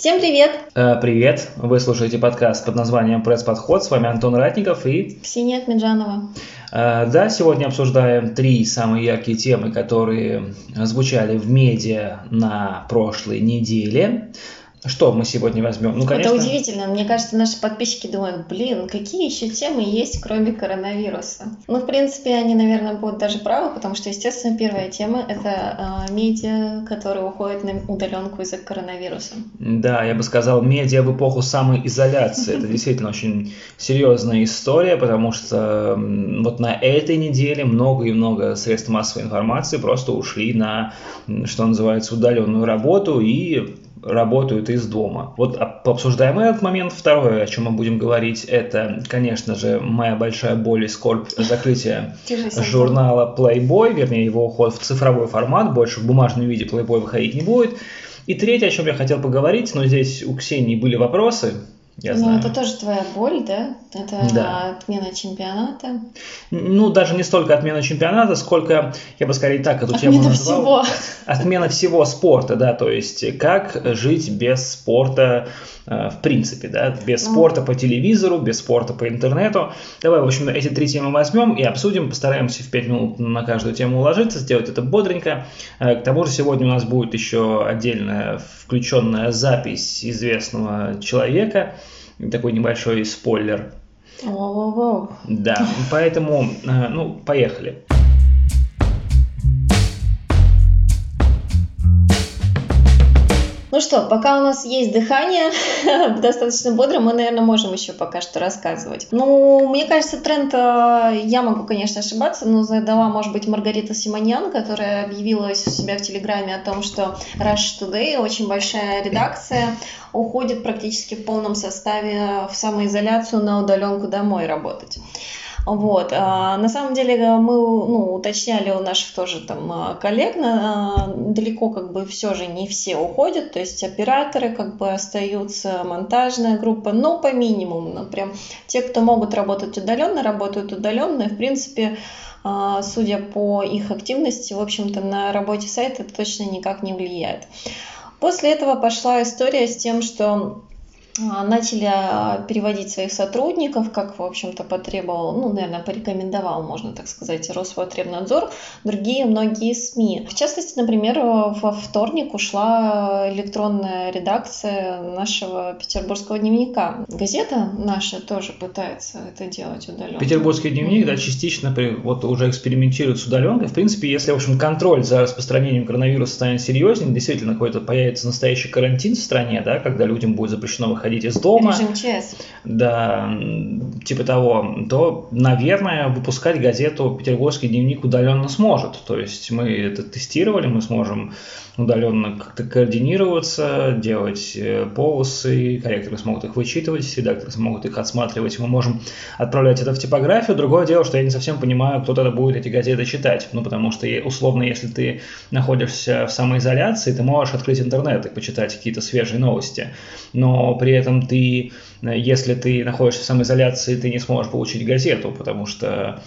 Всем привет! Э, привет! Вы слушаете подкаст под названием «Пресс-подход». С вами Антон Ратников и... Ксения Ахмеджанова. Э, да, сегодня обсуждаем три самые яркие темы, которые звучали в медиа на прошлой неделе. Что мы сегодня возьмем? Ну, конечно... Это удивительно. Мне кажется, наши подписчики думают, блин, какие еще темы есть, кроме коронавируса? Ну, в принципе, они, наверное, будут даже правы, потому что, естественно, первая тема – это э, медиа, которые уходят на удаленку из-за коронавируса. Да, я бы сказал, медиа в эпоху самоизоляции. Это действительно очень серьезная история, потому что вот на этой неделе много и много средств массовой информации просто ушли на, что называется, удаленную работу и работают из дома. Вот пообсуждаем этот момент. Второе, о чем мы будем говорить, это, конечно же, моя большая боль и скорбь закрытия журнала Playboy, вернее, его уход в цифровой формат, больше в бумажном виде Playboy выходить не будет. И третье, о чем я хотел поговорить, но здесь у Ксении были вопросы, я ну, это тоже твоя боль, да? Это да. отмена чемпионата. Ну, даже не столько отмена чемпионата, сколько, я бы скорее так эту отмена тему назвал. Всего. Отмена всего спорта, да, то есть как жить без спорта э, в принципе, да, без ну. спорта по телевизору, без спорта по интернету. Давай, в общем, эти три темы возьмем и обсудим, постараемся в пять минут на каждую тему уложиться, сделать это бодренько. Э, к тому же сегодня у нас будет еще отдельная включенная запись известного человека, такой небольшой спойлер. Воу-воу-воу. Да, поэтому, э, ну, поехали. Ну что, пока у нас есть дыхание, достаточно бодро, мы, наверное, можем еще пока что рассказывать. Ну, мне кажется, тренд, э, я могу, конечно, ошибаться, но задала, может быть, Маргарита Симоньян, которая объявила у себя в Телеграме о том, что Rush Today, очень большая редакция, уходит практически в полном составе в самоизоляцию на удаленку домой работать. Вот. А, на самом деле мы ну, уточняли у наших тоже там а, коллег, а, далеко как бы все же не все уходят, то есть операторы как бы остаются, монтажная группа, но по минимуму. Например, те, кто могут работать удаленно, работают удаленно, и в принципе судя по их активности, в общем-то, на работе сайта это точно никак не влияет. После этого пошла история с тем, что начали а, переводить своих сотрудников, как, в общем-то, потребовал, ну, наверное, порекомендовал, можно так сказать, Роспотребнадзор, другие многие СМИ. В частности, например, во вторник ушла электронная редакция нашего петербургского дневника. Газета наша тоже пытается это делать удаленно. Петербургский дневник, да, частично вот уже экспериментирует с удаленкой. В принципе, если, в общем, контроль за распространением коронавируса станет серьезнее, действительно какой-то появится настоящий карантин в стране, да, когда людям будет запрещено выходить выходить из дома, Режим ЧС. да, типа того, то, наверное, выпускать газету «Петербургский дневник» удаленно сможет. То есть мы это тестировали, мы сможем удаленно как-то координироваться, делать э, полосы, корректоры смогут их вычитывать, редакторы смогут их отсматривать, мы можем отправлять это в типографию. Другое дело, что я не совсем понимаю, кто тогда будет эти газеты читать, ну, потому что, условно, если ты находишься в самоизоляции, ты можешь открыть интернет и почитать какие-то свежие новости, но при этом ты, э, если ты находишься в самоизоляции, ты не сможешь получить газету, потому что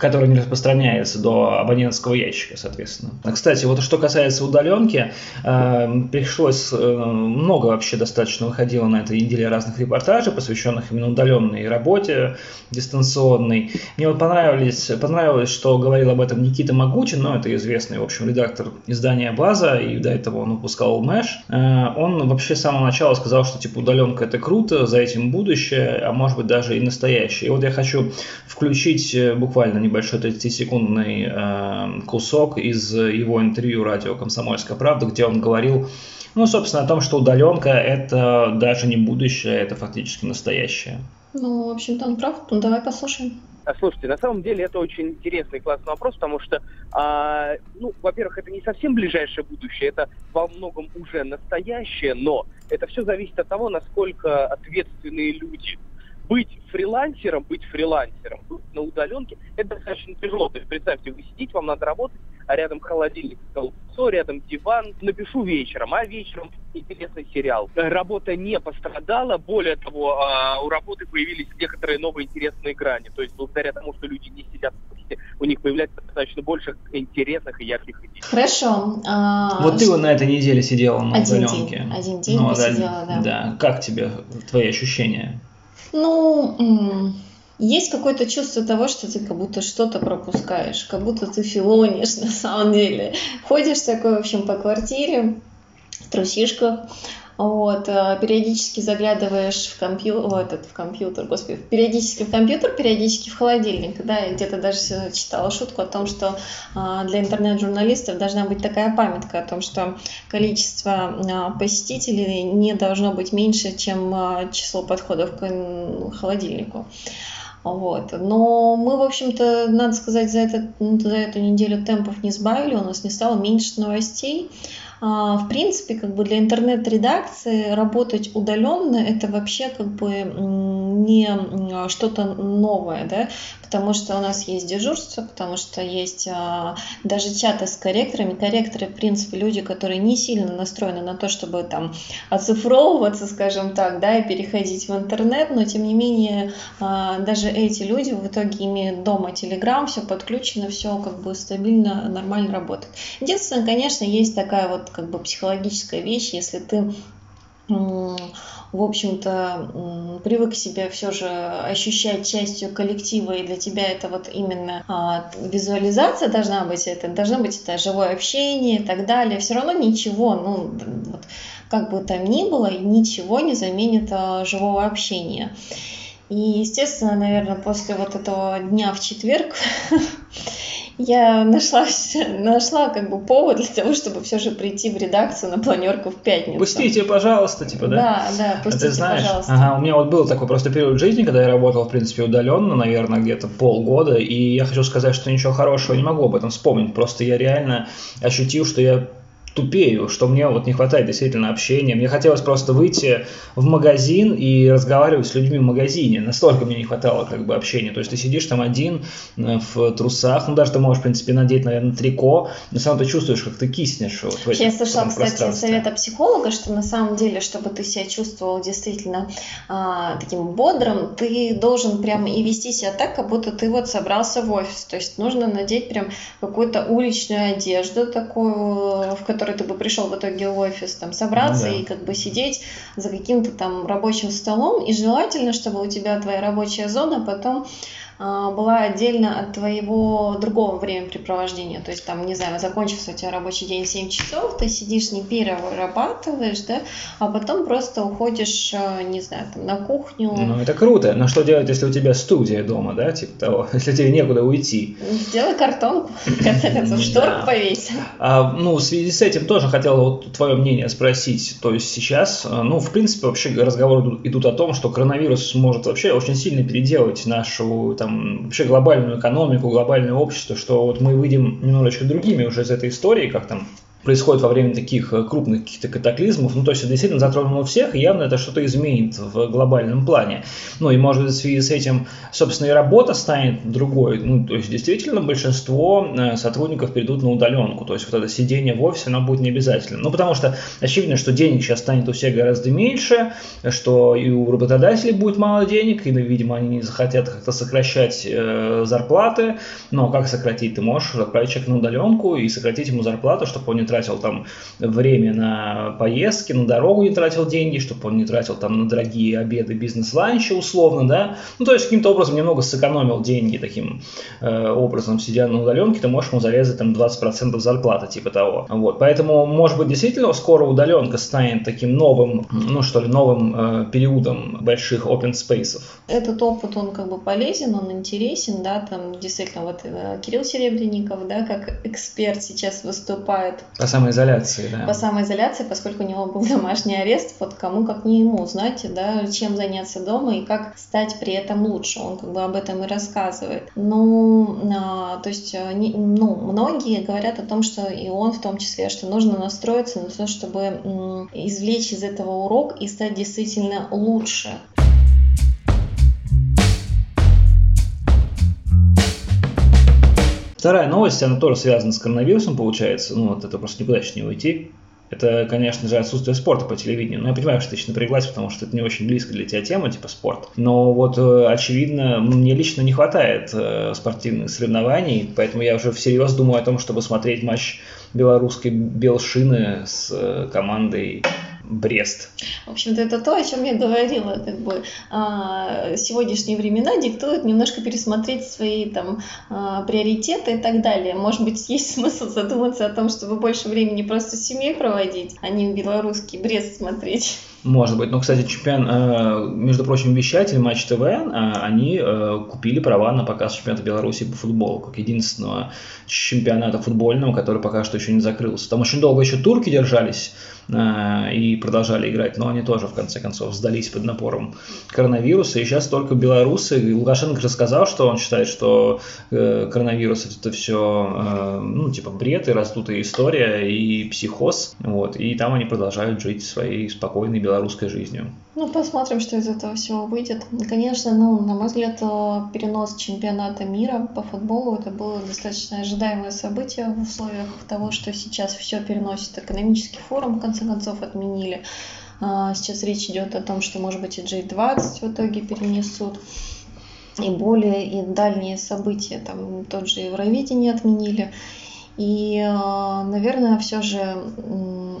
который не распространяется до абонентского ящика, соответственно. Кстати, вот что касается удаленки, э, пришлось э, много вообще достаточно выходило на этой неделе разных репортажей, посвященных именно удаленной работе, дистанционной. Мне вот понравились, понравилось, что говорил об этом Никита Магутин, но это известный, в общем, редактор издания «База», и до этого он выпускал «Мэш». Он вообще с самого начала сказал, что типа удаленка это круто, за этим будущее, а может быть даже и настоящее. И вот я хочу включить буквально небольшой 30-секундный э, кусок из его интервью радио «Комсомольская правда», где он говорил, ну, собственно, о том, что удаленка – это даже не будущее, это фактически настоящее. Ну, в общем-то, он прав. Ну, давай послушаем. А, слушайте, на самом деле это очень интересный классный вопрос, потому что, а, ну, во-первых, это не совсем ближайшее будущее, это во многом уже настоящее, но это все зависит от того, насколько ответственные люди быть фрилансером, быть фрилансером, быть на удаленке, это достаточно тяжело. То есть представьте, вы сидите, вам надо работать, а рядом холодильник, колесо, рядом диван. Напишу вечером, а вечером интересный сериал. Работа не пострадала, более того, а, у работы появились некоторые новые интересные грани. То есть благодаря тому, что люди не сидят в у них появляется достаточно больше интересных и ярких идей. Хорошо. А, вот ты вот на этой неделе сидела на один удаленке. День. Один день ну, да, сидела, да. Да. Как тебе твои ощущения? Ну, есть какое-то чувство того, что ты как будто что-то пропускаешь, как будто ты филонишь на самом деле. Ходишь такой, в общем, по квартире, в трусишках, вот, э, периодически заглядываешь в компьютер, в этот, в компьютер, господи, периодически в компьютер, периодически в холодильник, да, и где-то даже читала шутку о том, что а, для интернет-журналистов должна быть такая памятка о том, что количество а, посетителей не должно быть меньше, чем а, число подходов к холодильнику. Вот. Но мы, в общем-то, надо сказать, за, этот, за эту неделю темпов не сбавили, у нас не стало меньше новостей. А, в принципе, как бы для интернет-редакции работать удаленно это вообще как бы не что-то новое, да, потому что у нас есть дежурство, потому что есть а, даже чаты с корректорами. Корректоры, в принципе, люди, которые не сильно настроены на то, чтобы там оцифровываться, скажем так, да, и переходить в интернет, но тем не менее а, даже эти люди в итоге имеют дома Telegram, все подключено, все как бы стабильно, нормально работает. Единственное, конечно, есть такая вот как бы психологическая вещь, если ты в общем-то, привык себя все же ощущать частью коллектива, и для тебя это вот именно а, визуализация должна быть, это должно быть это живое общение и так далее. Все равно ничего, ну, вот, как бы там ни было, ничего не заменит а, живого общения. И, естественно, наверное, после вот этого дня в четверг я нашла, нашла как бы повод для того, чтобы все же прийти в редакцию на планерку в пятницу. Пустите, пожалуйста, типа, да? Да, да, пустите, а ты знаешь, пожалуйста. Ага, у меня вот был такой просто период жизни, когда я работал, в принципе, удаленно, наверное, где-то полгода, и я хочу сказать, что ничего хорошего не могу об этом вспомнить, просто я реально ощутил, что я тупею, что мне вот не хватает действительно общения. Мне хотелось просто выйти в магазин и разговаривать с людьми в магазине. Настолько мне не хватало как бы общения. То есть ты сидишь там один э, в трусах, ну даже ты можешь, в принципе, надеть, наверное, трико, но сам ты чувствуешь, как ты киснешь вот в Я слышала, кстати, совета психолога, что на самом деле, чтобы ты себя чувствовал действительно а, таким бодрым, ты должен прямо и вести себя так, как будто ты вот собрался в офис. То есть нужно надеть прям какую-то уличную одежду такую, в которой который ты бы пришел в итоге в офис, там, собраться ну, да. и как бы сидеть за каким-то там рабочим столом. И желательно, чтобы у тебя твоя рабочая зона потом была отдельно от твоего другого времяпрепровождения. То есть там, не знаю, закончился у тебя рабочий день 7 часов, ты сидишь, не перерабатываешь, да, а потом просто уходишь, а, не знаю, там, на кухню. Ну, это круто. Но что делать, если у тебя студия дома, да, типа того, если тебе некуда уйти? Сделай картонку, в конце концов, шторку повесь. А, ну, в связи с этим тоже хотел вот твое мнение спросить. То есть сейчас, а, ну, в принципе, вообще разговоры идут о том, что коронавирус может вообще очень сильно переделать нашу там, вообще глобальную экономику, глобальное общество, что вот мы выйдем немножечко другими уже из этой истории, как там происходит во время таких э, крупных каких-то катаклизмов, ну, то есть это действительно затронуло всех, и явно это что-то изменит в глобальном плане. Ну, и, может быть, в связи с этим, собственно, и работа станет другой. Ну, то есть, действительно, большинство э, сотрудников перейдут на удаленку, то есть, вот это сидение в офисе, оно будет не обязательно. Ну, потому что очевидно, что денег сейчас станет у всех гораздо меньше, что и у работодателей будет мало денег, и, видимо, они не захотят как-то сокращать э, зарплаты, но как сократить? Ты можешь отправить человека на удаленку и сократить ему зарплату, чтобы он не тратил там время на поездки, на дорогу не тратил деньги, чтобы он не тратил там на дорогие обеды, бизнес-ланчи условно, да. Ну, то есть каким-то образом немного сэкономил деньги таким э, образом, сидя на удаленке, ты можешь ему зарезать там 20% зарплаты, типа того. Вот, поэтому, может быть, действительно скоро удаленка станет таким новым, ну что ли, новым э, периодом больших open space. Этот опыт, он как бы полезен, он интересен, да, там действительно вот э, Кирилл Серебренников, да, как эксперт сейчас выступает по самоизоляции, да. По самоизоляции, поскольку у него был домашний арест, вот кому как не ему, знаете, да, чем заняться дома и как стать при этом лучше. Он как бы об этом и рассказывает. Ну, а, то есть, а, не, ну, многие говорят о том, что и он в том числе, что нужно настроиться на то, чтобы извлечь из этого урок и стать действительно лучше. Вторая новость, она тоже связана с коронавирусом, получается. Ну, вот это просто никуда еще не уйти. это, конечно же, отсутствие спорта по телевидению. Но я понимаю, что ты еще напряглась, потому что это не очень близко для тебя тема, типа спорт. Но вот, э, очевидно, мне лично не хватает э, спортивных соревнований, поэтому я уже всерьез думаю о том, чтобы смотреть матч белорусской Белшины с э, командой Брест. В общем-то, это то, о чем я говорила. Как бы, а, сегодняшние времена диктуют немножко пересмотреть свои там, а, приоритеты и так далее. Может быть, есть смысл задуматься о том, чтобы больше времени просто с семьей проводить, а не белорусский Брест смотреть. Может быть. Но, кстати, чемпион, э, между прочим, вещатель Матч ТВ, э, они э, купили права на показ чемпионата Беларуси по футболу, как единственного чемпионата футбольного, который пока что еще не закрылся. Там очень долго еще турки держались и продолжали играть, но они тоже, в конце концов, сдались под напором коронавируса. И сейчас только белорусы. Лукашенко же сказал, что он считает, что коронавирус это все, ну, типа, бред и раздутая история и психоз. Вот. И там они продолжают жить своей спокойной белорусской жизнью. Ну, посмотрим, что из этого всего выйдет. Конечно, ну, на мой взгляд, э, перенос чемпионата мира по футболу это было достаточно ожидаемое событие в условиях того, что сейчас все переносит экономический форум, конце концов, отменили. А, сейчас речь идет о том, что, может быть, и G20 в итоге перенесут и более и дальние события, там тот же Евровидение отменили. И, э, наверное, все же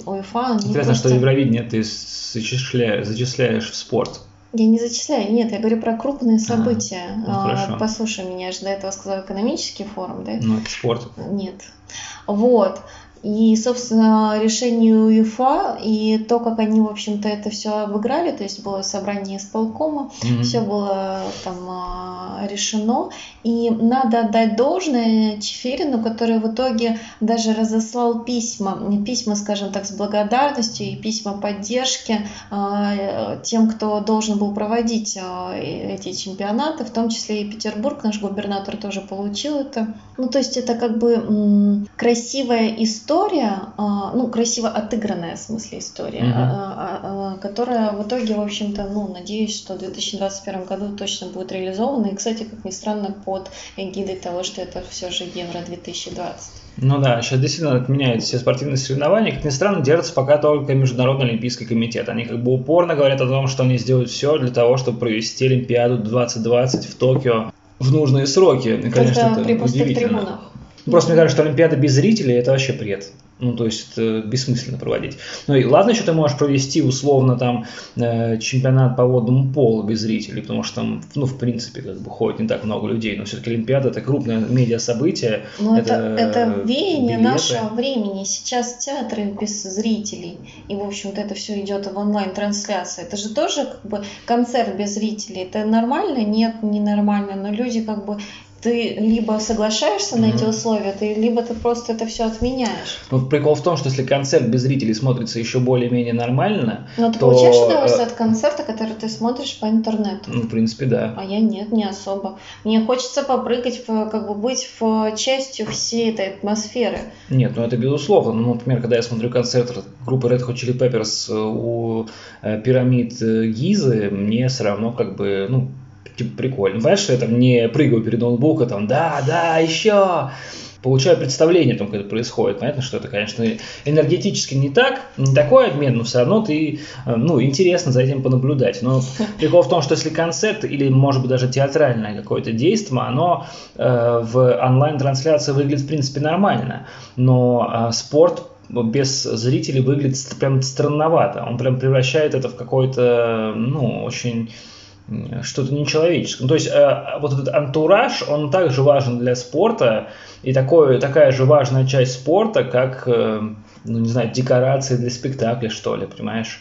УЕФА... Интересно, просто... что Евровидение ты зачисляешь, зачисляешь в спорт. Я не зачисляю, нет, я говорю про крупные события. А, ну, Послушай меня, я же до этого сказала экономический форум, да? Ну, это спорт. Нет. Вот. И, собственно, решение УЕФА и то, как они, в общем-то, это все обыграли, то есть было собрание исполкома, mm-hmm. все было там а, решено. И надо отдать должное Чеферину, который в итоге даже разослал письма, письма, скажем так, с благодарностью и письма поддержки а, тем, кто должен был проводить а, эти чемпионаты, в том числе и Петербург, наш губернатор тоже получил это. Ну, то есть это как бы красивая история, история, а, ну, красиво отыгранная, в смысле, история, mm-hmm. которая в итоге, в общем-то, ну, надеюсь, что в 2021 году точно будет реализована. И, кстати, как ни странно, под эгидой того, что это все же Евро 2020. Ну да, сейчас действительно отменяют все спортивные соревнования. Как ни странно, держится пока только Международный Олимпийский комитет. Они как бы упорно говорят о том, что они сделают все для того, чтобы провести Олимпиаду 2020 в Токио в нужные сроки. И, конечно, это, это при пустых трибунах. Просто мне кажется, что Олимпиада без зрителей это вообще бред. Ну, то есть это бессмысленно проводить. Ну и ладно, еще ты можешь провести условно там э, чемпионат по водному полу без зрителей, потому что там, ну, в принципе, как бы ходит не так много людей, но все-таки Олимпиада это крупное медиа-событие. Ну, это, это, это веяние билеты. нашего времени. Сейчас театры без зрителей. И, в общем-то, это все идет в онлайн-трансляции. Это же тоже как бы концерт без зрителей. Это нормально? Нет, не нормально. Но люди как бы ты либо соглашаешься на эти условия, ты либо ты просто это все отменяешь. Ну, прикол в том, что если концерт без зрителей смотрится еще более-менее нормально, Но ты то... получаешь удовольствие от концерта, который ты смотришь по интернету? Ну, в принципе, да. А я нет, не особо. Мне хочется попрыгать, как бы быть в частью всей этой атмосферы. Нет, ну это безусловно. Ну, например, когда я смотрю концерт группы Red Hot Chili Peppers у э, пирамид э, Гизы, мне все равно как бы, ну, типа, прикольно. Понимаешь, что я там не прыгаю перед ноутбуком, там, да, да, еще, получаю представление о том, как это происходит. Понятно, что это, конечно, энергетически не так, не такой обмен, но все равно ты, э, ну, интересно за этим понаблюдать. Но прикол в том, что если концерт или, может быть, даже театральное какое-то действие, оно э, в онлайн-трансляции выглядит, в принципе, нормально, но э, спорт без зрителей выглядит прям странновато. Он прям превращает это в какой-то, ну, очень что-то нечеловеческое. Ну, то есть э, вот этот антураж, он также важен для спорта, и такое, такая же важная часть спорта, как, э, ну, не знаю, декорации для спектакля, что ли, понимаешь?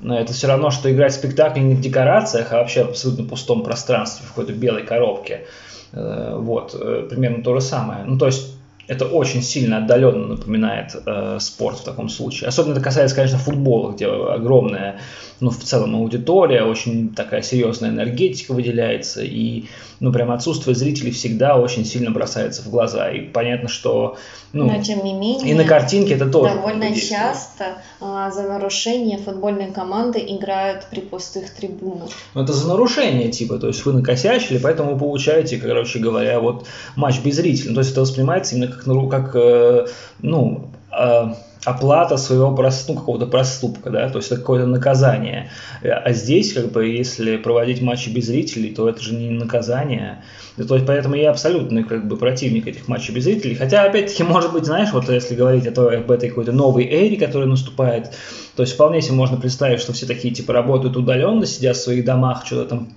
Но это все равно, что играть в спектакле не в декорациях, а вообще в абсолютно пустом пространстве, в какой-то белой коробке. Э, вот, э, примерно то же самое. Ну, то есть это очень сильно отдаленно напоминает э, спорт в таком случае. Особенно это касается, конечно, футбола, где огромная, ну, в целом аудитория, очень такая серьезная энергетика выделяется, и, ну, прям отсутствие зрителей всегда очень сильно бросается в глаза. И понятно, что, ну, Но, тем не менее, и на картинке это тоже довольно часто а, за нарушение футбольные команды играют при пустых трибунах. Ну, это за нарушение, типа, то есть вы накосячили, поэтому вы получаете, короче говоря, вот матч без зрителей. Ну, то есть это воспринимается именно как, как э, ну, э, оплата своего ну, какого-то проступка, да, то есть это какое-то наказание. А здесь, как бы, если проводить матчи без зрителей, то это же не наказание. То есть, поэтому я абсолютно как бы противник этих матчей без зрителей. Хотя, опять-таки, может быть, знаешь, вот если говорить о той, об этой какой-то новой эре, которая наступает, то есть вполне себе можно представить, что все такие типа работают удаленно, сидят в своих домах, что-то там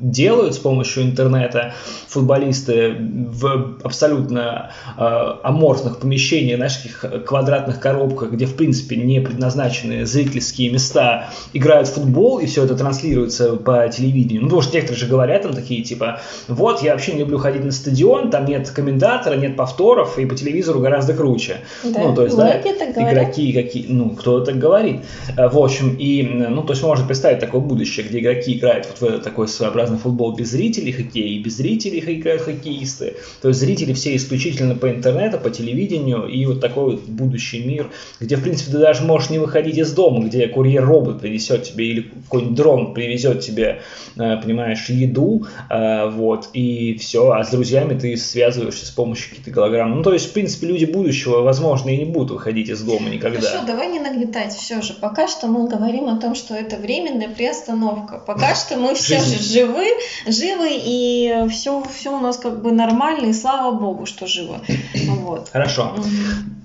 делают с помощью интернета футболисты в абсолютно э, аморфных помещениях, знаешь, таких квадратных коробках, где в принципе не предназначены зрительские места, играют в футбол, и все это транслируется по телевидению. Ну, потому что некоторые же говорят там такие, типа, вот, я вообще не люблю ходить на стадион, там нет комментатора, нет повторов, и по телевизору гораздо круче. Да, ну, то есть, да, игроки, какие, ну, кто так говорит. Э, в общем, и, ну, то есть можно представить такое будущее, где игроки играют вот в такой своеобразный разный футбол без зрителей хоккея и без зрителей играют хоккеисты. То есть зрители все исключительно по интернету, по телевидению и вот такой вот будущий мир, где в принципе ты даже можешь не выходить из дома, где курьер-робот принесет тебе или какой-нибудь дрон привезет тебе, э, понимаешь, еду, э, вот, и все, а с друзьями ты связываешься с помощью каких-то голограмм. Ну, то есть, в принципе, люди будущего, возможно, и не будут выходить из дома никогда. Хорошо, давай не нагнетать все же. Пока что мы говорим о том, что это временная приостановка. Пока что мы все же живы живы, живы, и все, все у нас как бы нормально, и слава богу, что живы. Вот. Хорошо.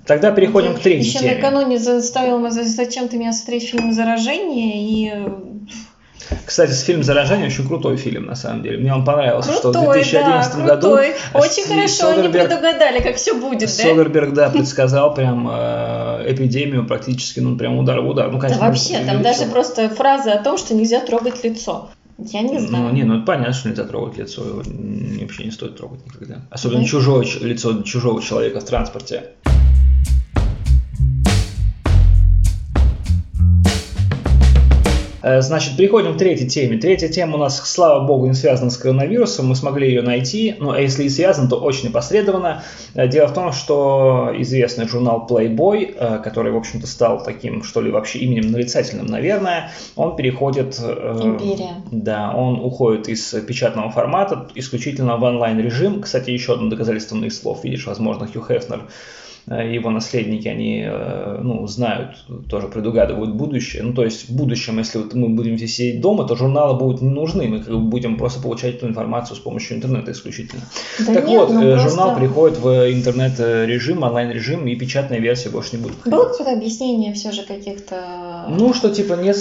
Тогда переходим к третьей Еще теме. накануне заставил, зачем ты меня смотреть фильм «Заражение», и кстати, с фильм «Заражение» очень крутой фильм, на самом деле. Мне он понравился, крутой, что в 2011 да, году... Крутой. Очень хорошо они предугадали, как все будет, Содерберг, да? предсказал прям э, эпидемию практически, ну, прям удар в удар. Ну, конечно, да вообще, там даже просто фраза о том, что нельзя трогать лицо. Я не знаю. Ну, не, ну понятно, что нельзя трогать лицо, его вообще не стоит трогать никогда. Особенно да. чужое лицо чужого человека в транспорте. Значит, переходим к третьей теме. Третья тема у нас, слава богу, не связана с коронавирусом. Мы смогли ее найти. Ну, а если и связан, то очень непосредственно. Э, дело в том, что известный журнал Playboy, э, который, в общем-то, стал таким, что ли, вообще именем нарицательным, наверное, он переходит... Империя. Да, он уходит из печатного формата исключительно в онлайн-режим. Кстати, еще одно доказательство моих слов. Видишь, возможно, Хью Хефнер Э, его наследники, они э, ну, знают, тоже предугадывают будущее. Ну, то есть в будущем, если вот мы будем здесь сидеть дома, то журналы будут не нужны, мы как бы будем просто получать эту информацию с помощью интернета исключительно. Да так нет, вот, ну, э, журнал просто... приходит в интернет-режим, онлайн-режим, и печатная версия больше не будет. Было какое-то объяснение все же каких-то... Ну, что типа нет,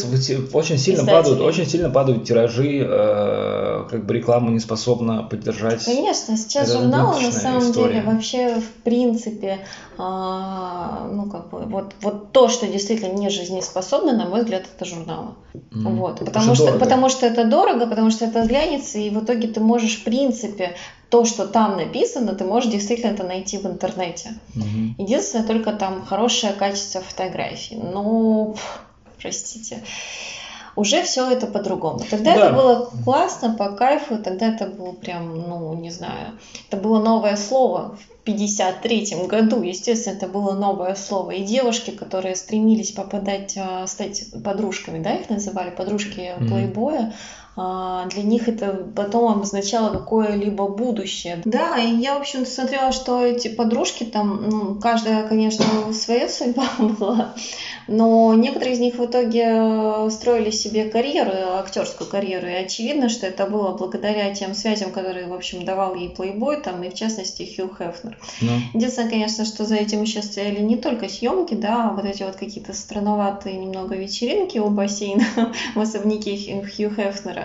очень сильно падают, очень сильно падают тиражи, э, как бы реклама не способна поддержать. Конечно, сейчас журналы на самом история. деле вообще в принципе а, ну, как бы, вот, вот то, что действительно не жизнеспособно, на мой взгляд, это журналы. Mm, вот, потому, что, потому что это дорого, потому что это глянец, и в итоге ты можешь, в принципе, то, что там написано, ты можешь действительно это найти в интернете. Mm-hmm. Единственное, только там хорошее качество фотографий. Ну, простите уже все это по-другому. Тогда да. это было классно, по кайфу, тогда это было прям, ну, не знаю, это было новое слово в 53 году, естественно, это было новое слово. И девушки, которые стремились попадать, а, стать подружками, да, их называли подружки плейбоя, mm-hmm. Для них это потом обозначало какое-либо будущее. Да, и я, в общем смотрела, что эти подружки там, ну, каждая, конечно, своя судьба была, но некоторые из них в итоге э, строили себе карьеру, актерскую карьеру, и очевидно, что это было благодаря тем связям, которые, в общем, давал ей плейбой, там, и в частности Хью Хефнер. Ну. Единственное, конечно, что за этим еще стояли не только съемки, да, а вот эти вот какие-то странноватые немного вечеринки у бассейна в особняке Хью Хефнера.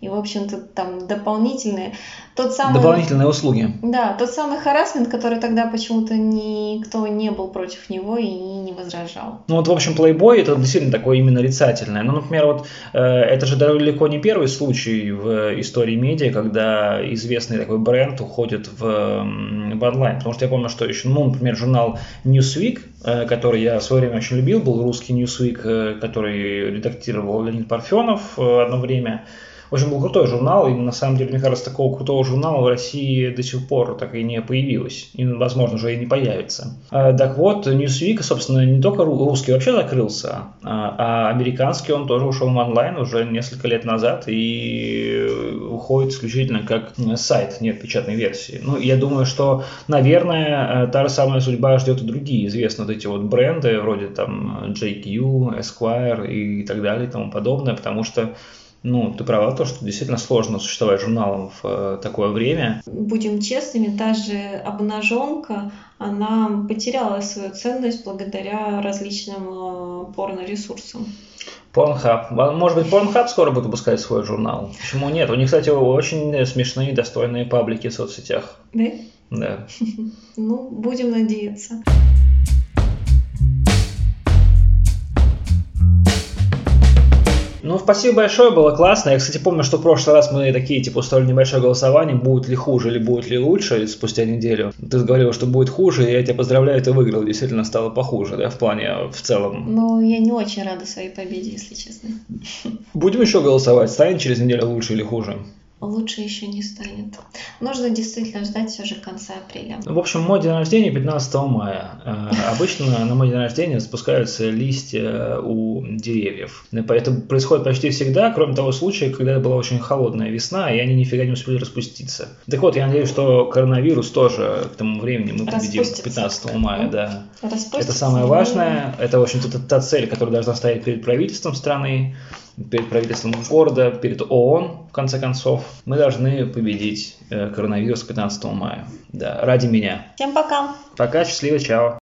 И, в общем-то, там дополнительные тот самый, Дополнительные услуги. Да, тот самый харасмент, который тогда почему-то никто не был против него и не возражал. Ну вот, в общем, Playboy это действительно такое именно нарицательное. Ну, например, вот э, это же далеко не первый случай в истории медиа, когда известный такой бренд уходит в, в онлайн. Потому что я помню, что еще, ну, например, журнал Newsweek, э, который я в свое время очень любил, был русский Newsweek, э, который редактировал Леонид Парфенов э, одно время очень был крутой журнал, и на самом деле, мне кажется, такого крутого журнала в России до сих пор так и не появилось, и, возможно, уже и не появится. А, так вот, Newsweek, собственно, не только русский вообще закрылся, а, а американский он тоже ушел в онлайн уже несколько лет назад и уходит исключительно как сайт, нет печатной версии. Ну, я думаю, что, наверное, та же самая судьба ждет и другие известные вот эти вот бренды, вроде там JQ, Esquire и так далее и тому подобное, потому что ну, ты права, то, что действительно сложно существовать журналом в э, такое время. Будем честными, та же обнаженка, она потеряла свою ценность благодаря различным э, порно-ресурсам. Pornhub. Может быть, Pornhub скоро будет выпускать свой журнал? Почему нет? У них, кстати, очень смешные, достойные паблики в соцсетях. Да? Да. Ну, будем надеяться. Ну, спасибо большое, было классно. Я, кстати, помню, что в прошлый раз мы такие, типа, устроили небольшое голосование, будет ли хуже или будет ли лучше спустя неделю. Ты говорил, что будет хуже, и я тебя поздравляю, ты выиграл. Действительно стало похуже, да, в плане, в целом. Ну, я не очень рада своей победе, если честно. Будем еще голосовать, станет через неделю лучше или хуже? Лучше еще не станет. Нужно действительно ждать все же конца апреля. В общем, мой день рождения 15 мая. Э, обычно на мой день рождения спускаются листья у деревьев. Это происходит почти всегда, кроме того случая, когда была очень холодная весна, и они нифига не успели распуститься. Так вот, я надеюсь, что коронавирус тоже к тому времени мы победим 15 мая. Да. Это самое важное. Это, в общем-то, та цель, которая должна стоять перед правительством страны перед правительством города, перед ООН, в конце концов. Мы должны победить э, коронавирус 15 мая. Да, ради меня. Всем пока. Пока, счастливо, чао.